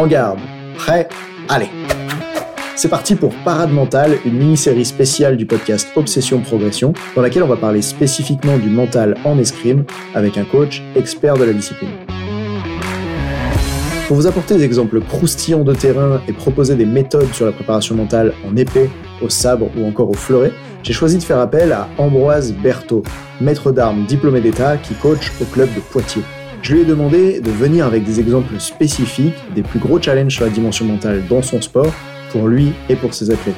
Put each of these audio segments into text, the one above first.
En garde. Prêt? Allez c'est parti pour Parade Mentale, une mini-série spéciale du podcast Obsession Progression, dans laquelle on va parler spécifiquement du mental en escrime avec un coach expert de la discipline. Pour vous apporter des exemples croustillants de terrain et proposer des méthodes sur la préparation mentale en épée, au sabre ou encore au fleuret, j'ai choisi de faire appel à Ambroise Berthaud, maître d'armes diplômé d'État qui coach au club de Poitiers. Je lui ai demandé de venir avec des exemples spécifiques des plus gros challenges sur la dimension mentale dans son sport pour lui et pour ses athlètes.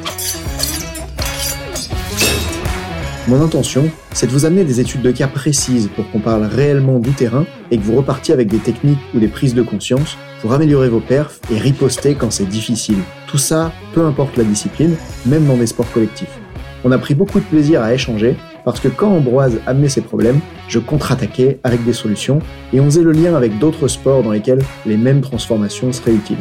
Mon intention, c'est de vous amener des études de cas précises pour qu'on parle réellement du terrain et que vous repartiez avec des techniques ou des prises de conscience pour améliorer vos perfs et riposter quand c'est difficile. Tout ça, peu importe la discipline, même dans des sports collectifs. On a pris beaucoup de plaisir à échanger parce que quand Ambroise amenait ses problèmes, je contre-attaquais avec des solutions et on faisait le lien avec d'autres sports dans lesquels les mêmes transformations seraient utiles.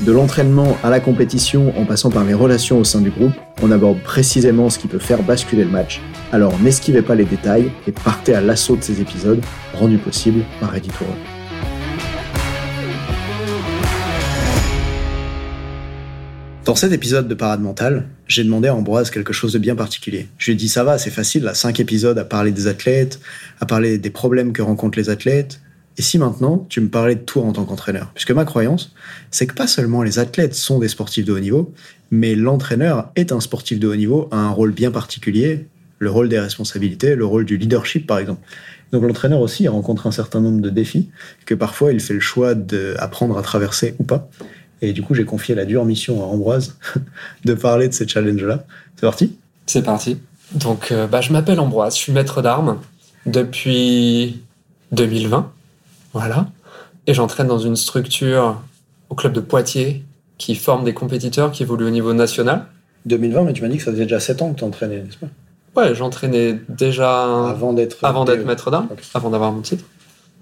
De l'entraînement à la compétition en passant par les relations au sein du groupe, on aborde précisément ce qui peut faire basculer le match. Alors n'esquivez pas les détails et partez à l'assaut de ces épisodes, rendus possibles par Editor. Dans cet épisode de Parade Mentale, j'ai demandé à Ambroise quelque chose de bien particulier. Je lui ai dit ça va, c'est facile, là, cinq épisodes à parler des athlètes, à parler des problèmes que rencontrent les athlètes, et si maintenant, tu me parlais de toi en tant qu'entraîneur? Puisque ma croyance, c'est que pas seulement les athlètes sont des sportifs de haut niveau, mais l'entraîneur est un sportif de haut niveau, a un rôle bien particulier, le rôle des responsabilités, le rôle du leadership par exemple. Donc l'entraîneur aussi rencontre un certain nombre de défis que parfois il fait le choix d'apprendre à traverser ou pas. Et du coup, j'ai confié la dure mission à Ambroise de parler de ces challenges-là. C'est parti? C'est parti. Donc, euh, bah, je m'appelle Ambroise, je suis maître d'armes depuis 2020. Voilà. Et j'entraîne dans une structure au club de Poitiers qui forme des compétiteurs qui évoluent au niveau national. 2020, mais tu m'as dit que ça faisait déjà 7 ans que tu entraînais, n'est-ce pas? Ouais, j'entraînais déjà avant d'être avant d'être maître d'armes, avant d'avoir mon titre.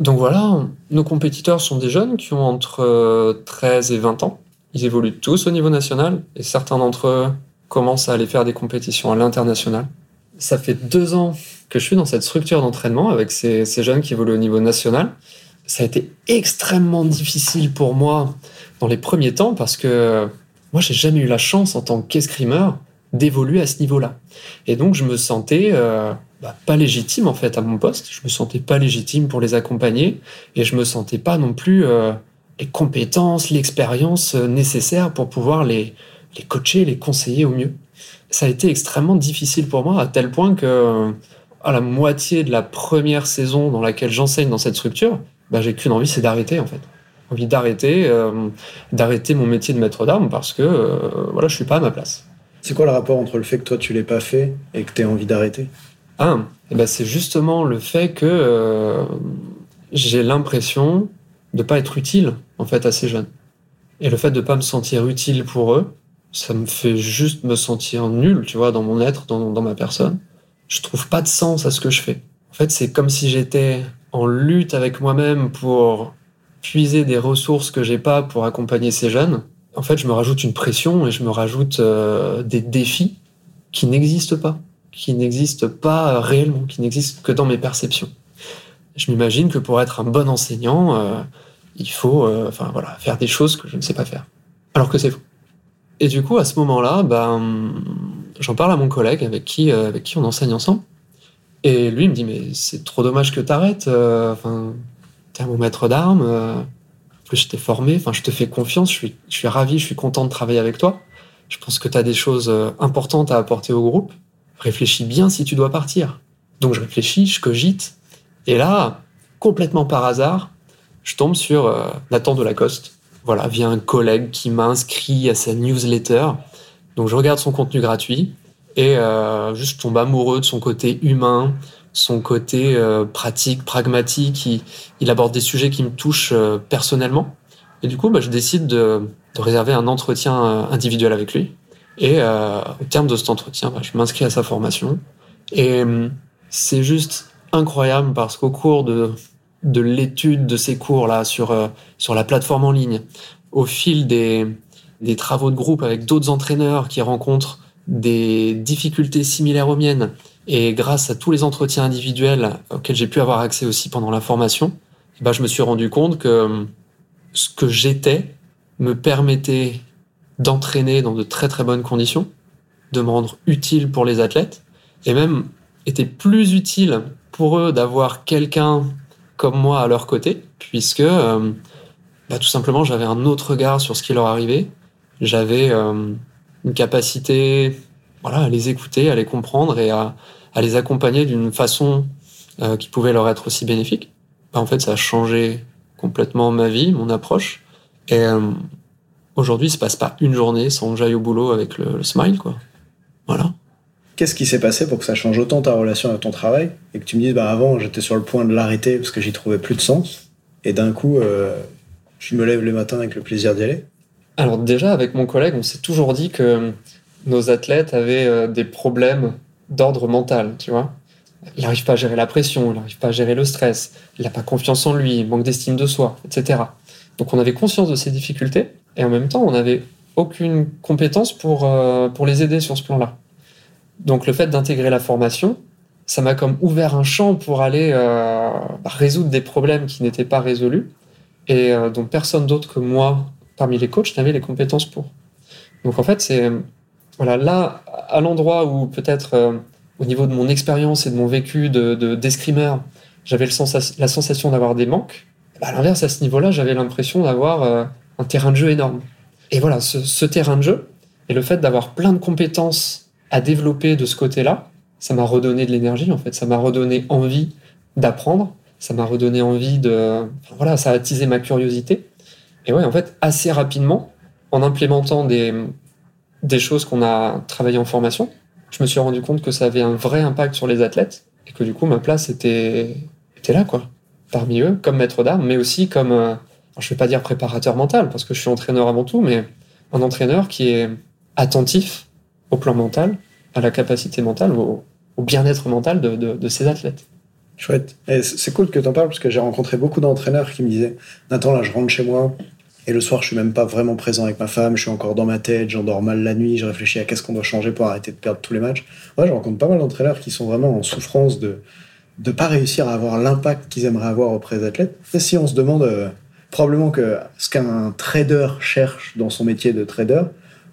Donc voilà, nos compétiteurs sont des jeunes qui ont entre 13 et 20 ans. Ils évoluent tous au niveau national et certains d'entre eux commencent à aller faire des compétitions à l'international. Ça fait deux ans que je suis dans cette structure d'entraînement avec ces, ces jeunes qui évoluent au niveau national ça a été extrêmement difficile pour moi dans les premiers temps parce que moi, j'ai jamais eu la chance en tant qu'escrimeur d'évoluer à ce niveau-là. Et donc, je me sentais euh, bah, pas légitime en fait à mon poste. Je me sentais pas légitime pour les accompagner et je me sentais pas non plus euh, les compétences, l'expérience euh, nécessaires pour pouvoir les, les coacher, les conseiller au mieux. Ça a été extrêmement difficile pour moi à tel point que à la moitié de la première saison dans laquelle j'enseigne dans cette structure, bah, j'ai qu'une envie, c'est d'arrêter en fait. Envie d'arrêter, euh, d'arrêter mon métier de maître d'armes parce que euh, voilà, je suis pas à ma place. C'est quoi le rapport entre le fait que toi tu l'aies pas fait et que tu aies envie d'arrêter? Ah, ben c'est justement le fait que euh, j'ai l'impression de pas être utile en fait à ces jeunes. Et le fait de pas me sentir utile pour eux, ça me fait juste me sentir nul, tu vois, dans mon être, dans, dans ma personne. Je trouve pas de sens à ce que je fais. En fait, c'est comme si j'étais en lutte avec moi-même pour puiser des ressources que j'ai pas pour accompagner ces jeunes, en fait, je me rajoute une pression et je me rajoute euh, des défis qui n'existent pas, qui n'existent pas réellement, qui n'existent que dans mes perceptions. Je m'imagine que pour être un bon enseignant, euh, il faut, euh, enfin voilà, faire des choses que je ne sais pas faire, alors que c'est faux. Et du coup, à ce moment-là, ben, j'en parle à mon collègue avec qui, avec qui on enseigne ensemble. Et lui, il me dit, mais c'est trop dommage que t'arrêtes. Euh, enfin, t'es mon maître d'armes. Euh, en je t'ai formé. Enfin, je te fais confiance. Je suis, je suis ravi. Je suis content de travailler avec toi. Je pense que tu as des choses euh, importantes à apporter au groupe. Réfléchis bien si tu dois partir. Donc, je réfléchis, je cogite. Et là, complètement par hasard, je tombe sur euh, Nathan de Lacoste. Voilà, via un collègue qui m'a inscrit à sa newsletter. Donc, je regarde son contenu gratuit et euh, juste tombe amoureux de son côté humain, son côté euh, pratique, pragmatique. Il, aborde des sujets qui me touchent euh, personnellement. Et du coup, bah, je décide de, de, réserver un entretien euh, individuel avec lui. Et euh, au terme de cet entretien, bah, je m'inscris à sa formation. Et c'est juste incroyable parce qu'au cours de, de l'étude de ces cours-là sur, sur la plateforme en ligne, au fil des, des travaux de groupe avec d'autres entraîneurs qui rencontrent des difficultés similaires aux miennes, et grâce à tous les entretiens individuels auxquels j'ai pu avoir accès aussi pendant la formation, bah, je me suis rendu compte que ce que j'étais me permettait d'entraîner dans de très très bonnes conditions, de me rendre utile pour les athlètes, et même était plus utile pour eux d'avoir quelqu'un comme moi à leur côté, puisque euh, bah, tout simplement j'avais un autre regard sur ce qui leur arrivait, j'avais euh, une capacité voilà, à les écouter, à les comprendre et à, les accompagner d'une façon euh, qui pouvait leur être aussi bénéfique. Bah, en fait, ça a changé complètement ma vie, mon approche. Et aujourd'hui, il se passe pas une journée sans que j'aille au boulot avec le, le smile, quoi. Voilà. Qu'est-ce qui s'est passé pour que ça change autant ta relation avec ton travail et que tu me dises, bah avant, j'étais sur le point de l'arrêter parce que j'y trouvais plus de sens et d'un coup, euh, je me lève le matin avec le plaisir d'y aller? Alors déjà, avec mon collègue, on s'est toujours dit que nos athlètes avaient euh, des problèmes d'ordre mental, tu vois. Il n'arrive pas à gérer la pression, il n'arrive pas à gérer le stress, il n'a pas confiance en lui, il manque d'estime de soi, etc. Donc on avait conscience de ces difficultés et en même temps, on n'avait aucune compétence pour, euh, pour les aider sur ce plan-là. Donc le fait d'intégrer la formation, ça m'a comme ouvert un champ pour aller euh, bah, résoudre des problèmes qui n'étaient pas résolus et euh, dont personne d'autre que moi, parmi les coachs, n'avait les compétences pour. Donc en fait, c'est voilà là à l'endroit où peut-être au niveau de mon expérience et de mon vécu de de- d'escrimeur, j'avais la sensation d'avoir des manques. Bah, à l'inverse, à ce niveau-là, j'avais l'impression d'avoir euh, un terrain de jeu énorme. Et voilà, ce, ce terrain de jeu et le fait d'avoir plein de compétences à développer de ce côté-là, ça m'a redonné de l'énergie en fait, ça m'a redonné envie d'apprendre, ça m'a redonné envie de, voilà, ça a attisé ma curiosité. Et ouais, en fait, assez rapidement, en implémentant des, des choses qu'on a travaillées en formation, je me suis rendu compte que ça avait un vrai impact sur les athlètes et que du coup, ma place était, était là, quoi. Parmi eux, comme maître d'armes, mais aussi comme, euh, je vais pas dire préparateur mental, parce que je suis entraîneur avant tout, mais un entraîneur qui est attentif au plan mental, à la capacité mentale, au, bien-être mental de, ses athlètes. Chouette. C'est cool que tu en parles parce que j'ai rencontré beaucoup d'entraîneurs qui me disaient Nathan, là, je rentre chez moi et le soir, je suis même pas vraiment présent avec ma femme, je suis encore dans ma tête, j'endors mal la nuit, je réfléchis à qu'est-ce qu'on doit changer pour arrêter de perdre tous les matchs. Ouais, je rencontre pas mal d'entraîneurs qui sont vraiment en souffrance de de pas réussir à avoir l'impact qu'ils aimeraient avoir auprès des athlètes. Et si on se demande euh, probablement que ce qu'un trader cherche dans son métier de trader,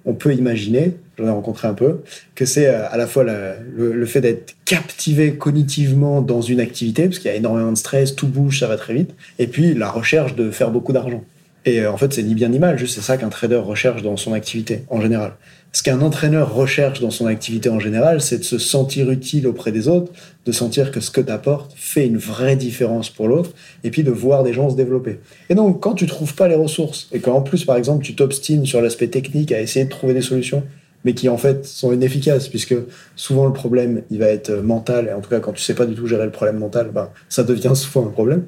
on peut imaginer, j'en ai rencontré un peu, que c'est euh, à la fois le, le fait d'être captivé cognitivement dans une activité, parce qu'il y a énormément de stress, tout bouge, ça va très vite, et puis la recherche de faire beaucoup d'argent. Et euh, en fait, c'est ni bien ni mal, juste c'est ça qu'un trader recherche dans son activité en général. Ce qu'un entraîneur recherche dans son activité en général, c'est de se sentir utile auprès des autres, de sentir que ce que tu apportes fait une vraie différence pour l'autre, et puis de voir des gens se développer. Et donc, quand tu trouves pas les ressources, et qu'en plus, par exemple, tu t'obstines sur l'aspect technique à essayer de trouver des solutions, mais qui en fait sont inefficaces, puisque souvent le problème, il va être mental, et en tout cas, quand tu sais pas du tout gérer le problème mental, ben, ça devient souvent un problème.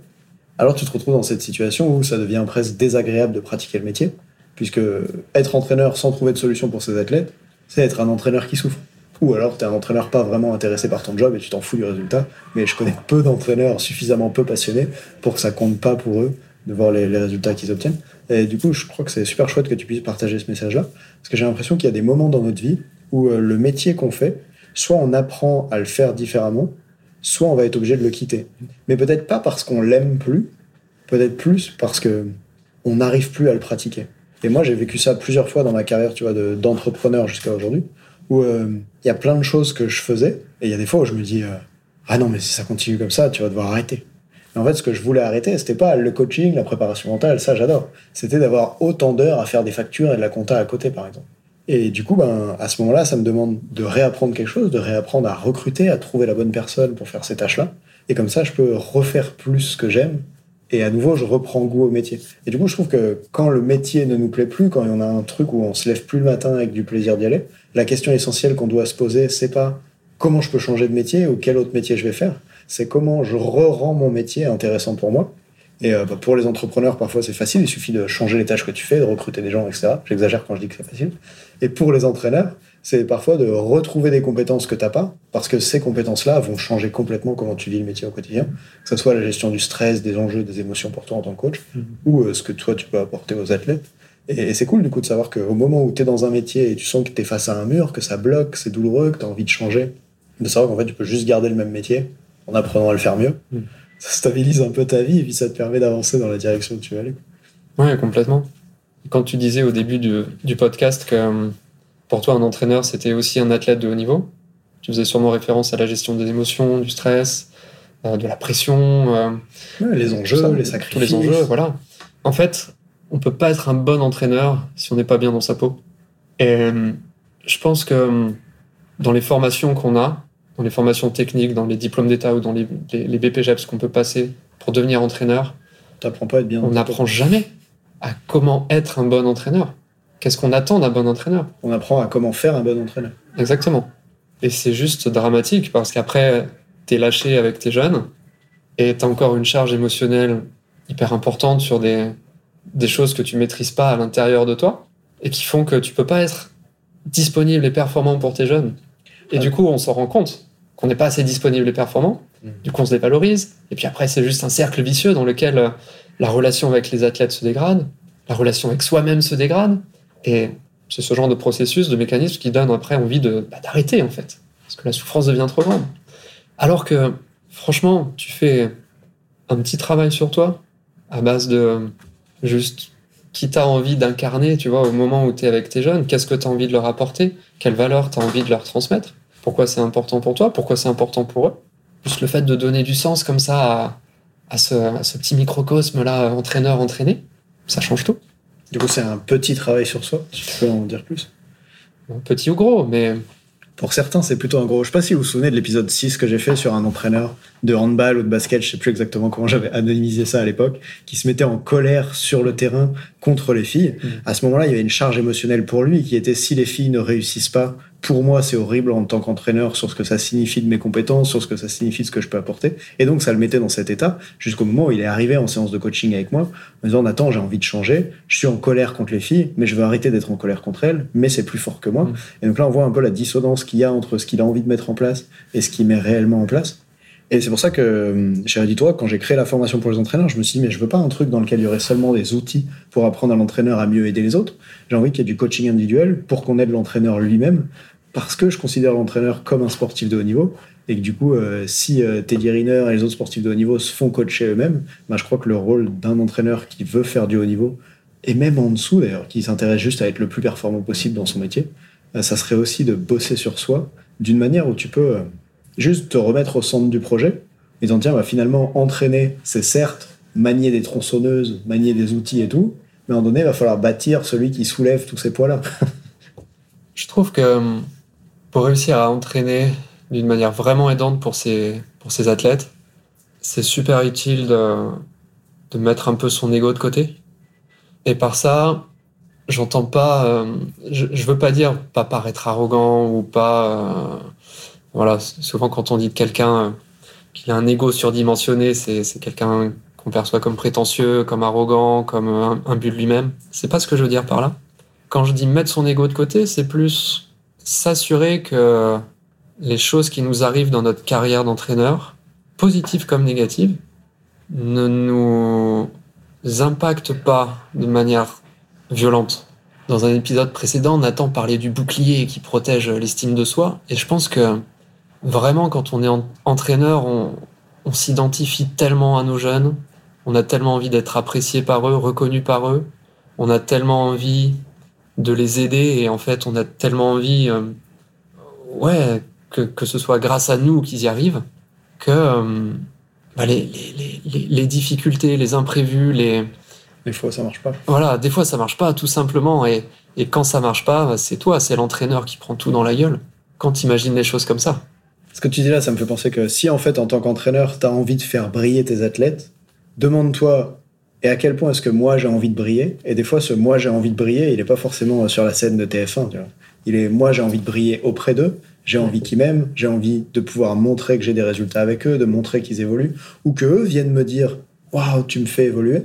Alors tu te retrouves dans cette situation où ça devient presque désagréable de pratiquer le métier, puisque être entraîneur sans trouver de solution pour ses athlètes, c'est être un entraîneur qui souffre. Ou alors tu es un entraîneur pas vraiment intéressé par ton job et tu t'en fous du résultat. Mais je connais peu d'entraîneurs suffisamment peu passionnés pour que ça compte pas pour eux de voir les, résultats qu'ils obtiennent. Et du coup, je crois que c'est super chouette que tu puisses partager ce message-là, parce que j'ai l'impression qu'il y a des moments dans notre vie où euh, le métier qu'on fait, soit on apprend à le faire différemment, soit on va être obligé de le quitter. Mais peut-être pas parce qu'on l'aime plus, peut-être plus parce que on n'arrive plus à le pratiquer. Et moi, j'ai vécu ça plusieurs fois dans ma carrière, tu vois, de- d'entrepreneur jusqu'à aujourd'hui, où euh, il y a plein de choses que je faisais, et il y a des fois où je me dis, euh, ah non, mais si ça continue comme ça, tu vas devoir arrêter. Mais en fait, ce que je voulais arrêter, c'était pas le coaching, la préparation mentale, ça j'adore. C'était d'avoir autant d'heures à faire des factures et de la compta à côté, par exemple. Et du coup, ben, à ce moment-là, ça me demande de réapprendre quelque chose, de réapprendre à recruter, à trouver la bonne personne pour faire ces tâches-là. Et comme ça, je peux refaire plus ce que j'aime. Et à nouveau, je reprends goût au métier. Et du coup, je trouve que quand le métier ne nous plaît plus, quand on a un truc où on se lève plus le matin avec du plaisir d'y aller, la question essentielle qu'on doit se poser, c'est pas comment je peux changer de métier ou quel autre métier je vais faire. C'est comment je re-rends mon métier intéressant pour moi. Et euh, bah, pour les entrepreneurs, parfois c'est facile, il suffit de changer les tâches que tu fais, de recruter des gens, etc. J'exagère quand je dis que c'est facile. Et pour les entraîneurs, c'est parfois de retrouver des compétences que tu n'as pas, parce que ces compétences-là vont changer complètement comment tu vis le métier au quotidien, que ce soit la gestion du stress, des enjeux, des émotions pour toi en tant que coach, Mhm. ou euh, ce que toi tu peux apporter aux athlètes. Et, et c'est cool du coup de savoir qu'au moment où tu es dans un métier et tu sens que tu es face à un mur, que ça bloque, que c'est douloureux, que tu as envie de changer, de savoir qu'en fait tu peux juste garder le même métier en apprenant à le faire mieux. Mhm. Ça stabilise un peu ta vie et puis ça te permet d'avancer dans la direction où tu veux aller. Ouais, complètement. Quand tu disais au début du, du podcast que euh, pour toi, un entraîneur, c'était aussi un athlète de haut niveau, tu faisais sûrement référence à la gestion des émotions, du stress, euh, de la pression. euh, Ouais, les enjeux, ça, les tous sacrifices. les enjeux, voilà. En fait, on peut pas être un bon entraîneur si on n'est pas bien dans sa peau. Et je pense que dans les formations qu'on a, dans les formations techniques, dans les diplômes d'État ou dans les, les, les BPGEPS qu'on peut passer pour devenir entraîneur, pas à être bien. on n'apprend jamais à comment être un bon entraîneur. Qu'est-ce qu'on attend d'un bon entraîneur? On apprend à comment faire un bon entraîneur. Exactement. Et c'est juste dramatique parce qu'après, t'es lâché avec tes jeunes et t'as encore une charge émotionnelle hyper importante sur des, des choses que tu maîtrises pas à l'intérieur de toi et qui font que tu peux pas être disponible et performant pour tes jeunes. Et du coup, on s'en rend compte qu'on n'est pas assez disponible et performant. Mhm. Du coup, on se dévalorise. Et puis après, c'est juste un cercle vicieux dans lequel euh, la relation avec les athlètes se dégrade, la relation avec soi-même se dégrade. Et c'est ce genre de processus, de mécanisme qui donne après envie de bah, d'arrêter en fait, parce que la souffrance devient trop grande. Alors que franchement, tu fais un petit travail sur toi à base de juste qui t'as envie d'incarner, tu vois, au moment où tu es avec tes jeunes, qu'est-ce que tu as envie de leur apporter, quelle valeur tu as envie de leur transmettre, pourquoi c'est important pour toi, pourquoi c'est important pour eux? Juste le fait de donner du sens comme ça à, à ce, à ce petit microcosme là, entraîneur-entraîné, ça change tout. Du coup, c'est un petit travail sur soi, si tu peux en dire plus. Petit ou gros, mais Pour certains, c'est plutôt un gros. Je sais pas si vous vous souvenez de l'épisode 6 que j'ai fait sur un entraîneur de handball ou de basket, je sais plus exactement comment j'avais anonymisé ça à l'époque, qui se mettait en colère sur le terrain contre les filles. Mm. À ce moment-là, il y avait une charge émotionnelle pour lui qui était si les filles ne réussissent pas, pour moi, c'est horrible en tant qu'entraîneur sur ce que ça signifie de mes compétences, sur ce que ça signifie de ce que je peux apporter. Et donc, ça le mettait dans cet état jusqu'au moment où il est arrivé en séance de coaching avec moi, en me disant Nathan, j'ai envie de changer, je suis en colère contre les filles, mais je veux arrêter d'être en colère contre elles, mais c'est plus fort que moi. Mm. Et donc là, on voit un peu la dissonance qu'il y a entre ce qu'il a envie de mettre en place et ce qu'il met réellement en place. Et c'est pour ça que hum, chez Redditor, quand j'ai créé la formation pour les entraîneurs, je me suis dit, mais je veux pas un truc dans lequel il y aurait seulement des outils pour apprendre à l'entraîneur à mieux aider les autres. J'ai envie qu'il y ait du coaching individuel pour qu'on aide l'entraîneur lui-même, parce que je considère l'entraîneur comme un sportif de haut niveau. Et que du coup, euh, si euh, Teddy Riner et les autres sportifs de haut niveau se font coacher eux-mêmes, bah, je crois que le rôle d'un entraîneur qui veut faire du haut niveau, et même en dessous d'ailleurs, qui s'intéresse juste à être le plus performant possible dans son métier, euh, ça serait aussi de bosser sur soi d'une manière où tu peux euh, juste te remettre au centre du projet et t'en tiens, bah, finalement, entraîner, c'est certes manier des tronçonneuses, manier des outils et tout, mais à un moment donné, il va falloir bâtir celui qui soulève tous ces poids-là. Je trouve que hum, pour réussir à entraîner d'une manière vraiment aidante pour ces, pour ces athlètes, c'est super utile de, de mettre un peu son ego de côté. Et par ça, j'entends pas, euh, je, je veux pas dire pas paraître arrogant ou pas. euh, voilà, souvent quand on dit de quelqu'un euh, qu'il a un ego surdimensionné, c'est quelqu'un qu'on perçoit comme prétentieux, comme arrogant, comme un, un but de lui-même. C'est pas ce que je veux dire par là. Quand je dis mettre son ego de côté, c'est plus s'assurer que les choses qui nous arrivent dans notre carrière d'entraîneur, positives comme négatives, ne nous impactent pas de manière violente. Dans un épisode précédent, Nathan parlait du bouclier qui protège l'estime de soi, et je pense que vraiment, quand on est en- entraîneur, on, on s'identifie tellement à nos jeunes, on a tellement envie d'être apprécié par eux, reconnu par eux, on a tellement envie de les aider, et en fait, on a tellement envie, euh, ouais, que, que ce soit grâce à nous qu'ils y arrivent, que euh, bah, les, les, les- les, difficultés, les imprévus, les, Des fois, ça marche pas. voilà, des fois ça marche pas tout simplement et, et quand ça marche pas, bah, c'est toi, c'est l'entraîneur qui prend tout dans la gueule. Quand t'imagines les choses comme ça. Ce que tu dis là, ça me fait penser que si en fait, en tant qu'entraîneur, tu as envie de faire briller tes athlètes, demande-toi et à quel point est-ce que moi j'ai envie de briller? Et des fois, ce moi j'ai envie de briller, il n'est pas forcément sur la scène de TF1. Tu vois. Il est moi j'ai envie de briller auprès d'eux, j'ai envie qu'ils m'aiment, j'ai envie de pouvoir montrer que j'ai des résultats avec eux, de montrer qu'ils évoluent, ou que eux viennent me dire waouh, tu me fais évoluer.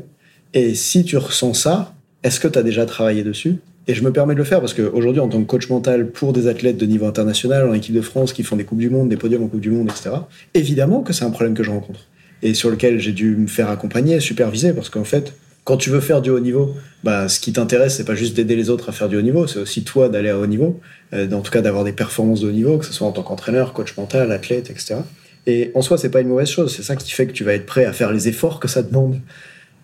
Et si tu ressens ça, est-ce que tu as déjà travaillé dessus? Et je me permets de le faire parce qu'aujourd'hui, en tant que coach mental pour des athlètes de niveau international, en équipe de France, qui font des Coupes du Monde, des podiums en Coupe du Monde, etc., évidemment que c'est un problème que je rencontre. Et sur lequel j'ai dû me faire accompagner, superviser, parce qu'en fait, quand tu veux faire du haut niveau, bah, ce qui t'intéresse, c'est pas juste d'aider les autres à faire du haut niveau, c'est aussi toi d'aller à haut niveau, euh, en tout cas d'avoir des performances de haut niveau, que ce soit en tant qu'entraîneur, coach mental, athlète, etc. Et en soi, c'est pas une mauvaise chose, c'est ça qui fait que tu vas être prêt à faire les efforts que ça demande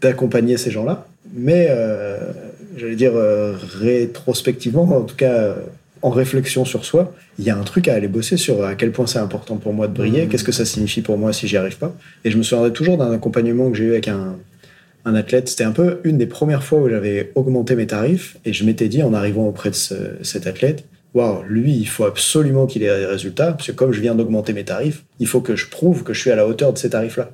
d'accompagner ces gens-là. Mais euh, j'allais dire euh, rétrospectivement, en tout cas euh, en réflexion sur soi, il y a un truc à aller bosser sur à quel point c'est important pour moi de briller, Mhm. qu'est-ce que ça signifie pour moi si j'y arrive pas. Et je me souviendrai toujours d'un accompagnement que j'ai eu avec un, un athlète. C'était un peu une des premières fois où j'avais augmenté mes tarifs et je m'étais dit en arrivant auprès de ce- cet athlète, waouh, lui, il faut absolument qu'il ait des résultats parce que comme je viens d'augmenter mes tarifs, il faut que je prouve que je suis à la hauteur de ces tarifs-là.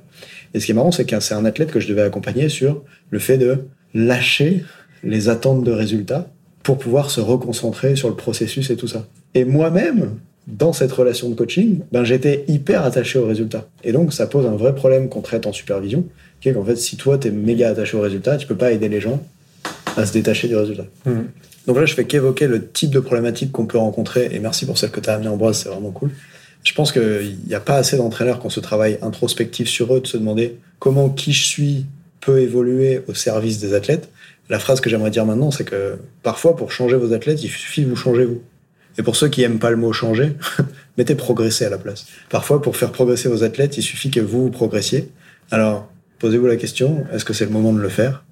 Et ce qui est marrant, c'est que c'est un athlète que je devais accompagner sur le fait de lâcher les attentes de résultats pour pouvoir se reconcentrer sur le processus et tout ça. Et moi-même, dans cette relation de coaching, ben, j'étais hyper attaché aux résultats. Et donc, ça pose un vrai problème qu'on traite en supervision, qui est qu'en fait, si toi, t'es méga attaché aux résultats, tu peux pas aider les gens à se détacher du résultat. Mhm. Donc là, je fais qu'évoquer le type de problématique qu'on peut rencontrer, et merci pour celle que tu as amenée en bras, c'est vraiment cool. Je pense qu'il n'y a pas assez d'entraîneurs qui ont ce travail introspectif sur eux, de se demander comment qui je suis peut évoluer au service des athlètes. La phrase que j'aimerais dire maintenant, c'est que parfois, pour changer vos athlètes, il suffit de vous changer vous. Et pour ceux qui aiment pas le mot changer, mettez progresser à la place. Parfois, pour faire progresser vos athlètes, il suffit que vous, vous progressiez. Alors, posez-vous la question, est-ce que c'est le moment de le faire?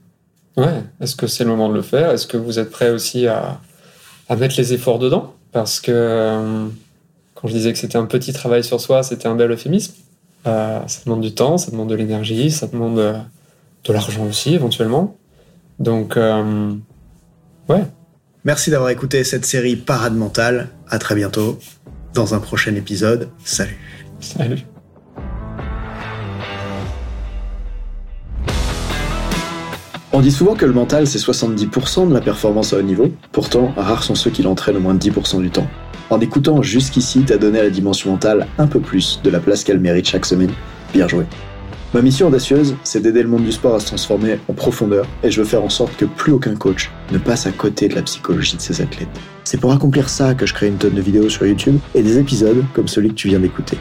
Ouais, est-ce que c'est le moment de le faire? Est-ce que vous êtes prêt aussi à, à mettre les efforts dedans? Parce que euh, quand je disais que c'était un petit travail sur soi, c'était un bel euphémisme. Euh, ça demande du temps, ça demande de l'énergie, ça demande euh, de l'argent aussi éventuellement. Donc, euh, ouais, Merci d'avoir écouté cette série Parade Mentale. À très bientôt dans un prochain épisode. Salut. salut. On dit souvent que le mental, c'est 70% de la performance à haut niveau. Pourtant, rares sont ceux qui l'entraînent au moins de 10% du temps. En écoutant jusqu'ici, t'as donné à la dimension mentale un peu plus de la place qu'elle mérite chaque semaine. Bien joué. Ma mission audacieuse, c'est d'aider le monde du sport à se transformer en profondeur et je veux faire en sorte que plus aucun coach ne passe à côté de la psychologie de ses athlètes. C'est pour accomplir ça que je crée une tonne de vidéos sur YouTube et des épisodes comme celui que tu viens d'écouter.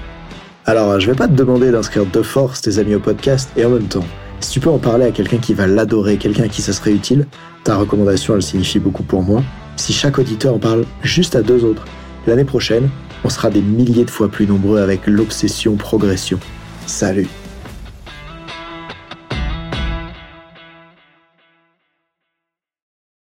Alors, je vais pas te demander d'inscrire de force tes amis au podcast et en même temps, si tu peux en parler à quelqu'un qui va l'adorer, quelqu'un à qui ça serait utile, ta recommandation, elle signifie beaucoup pour moi. Si chaque auditeur en parle juste à deux autres, l'année prochaine, on sera des milliers de fois plus nombreux avec l'obsession progression. Salut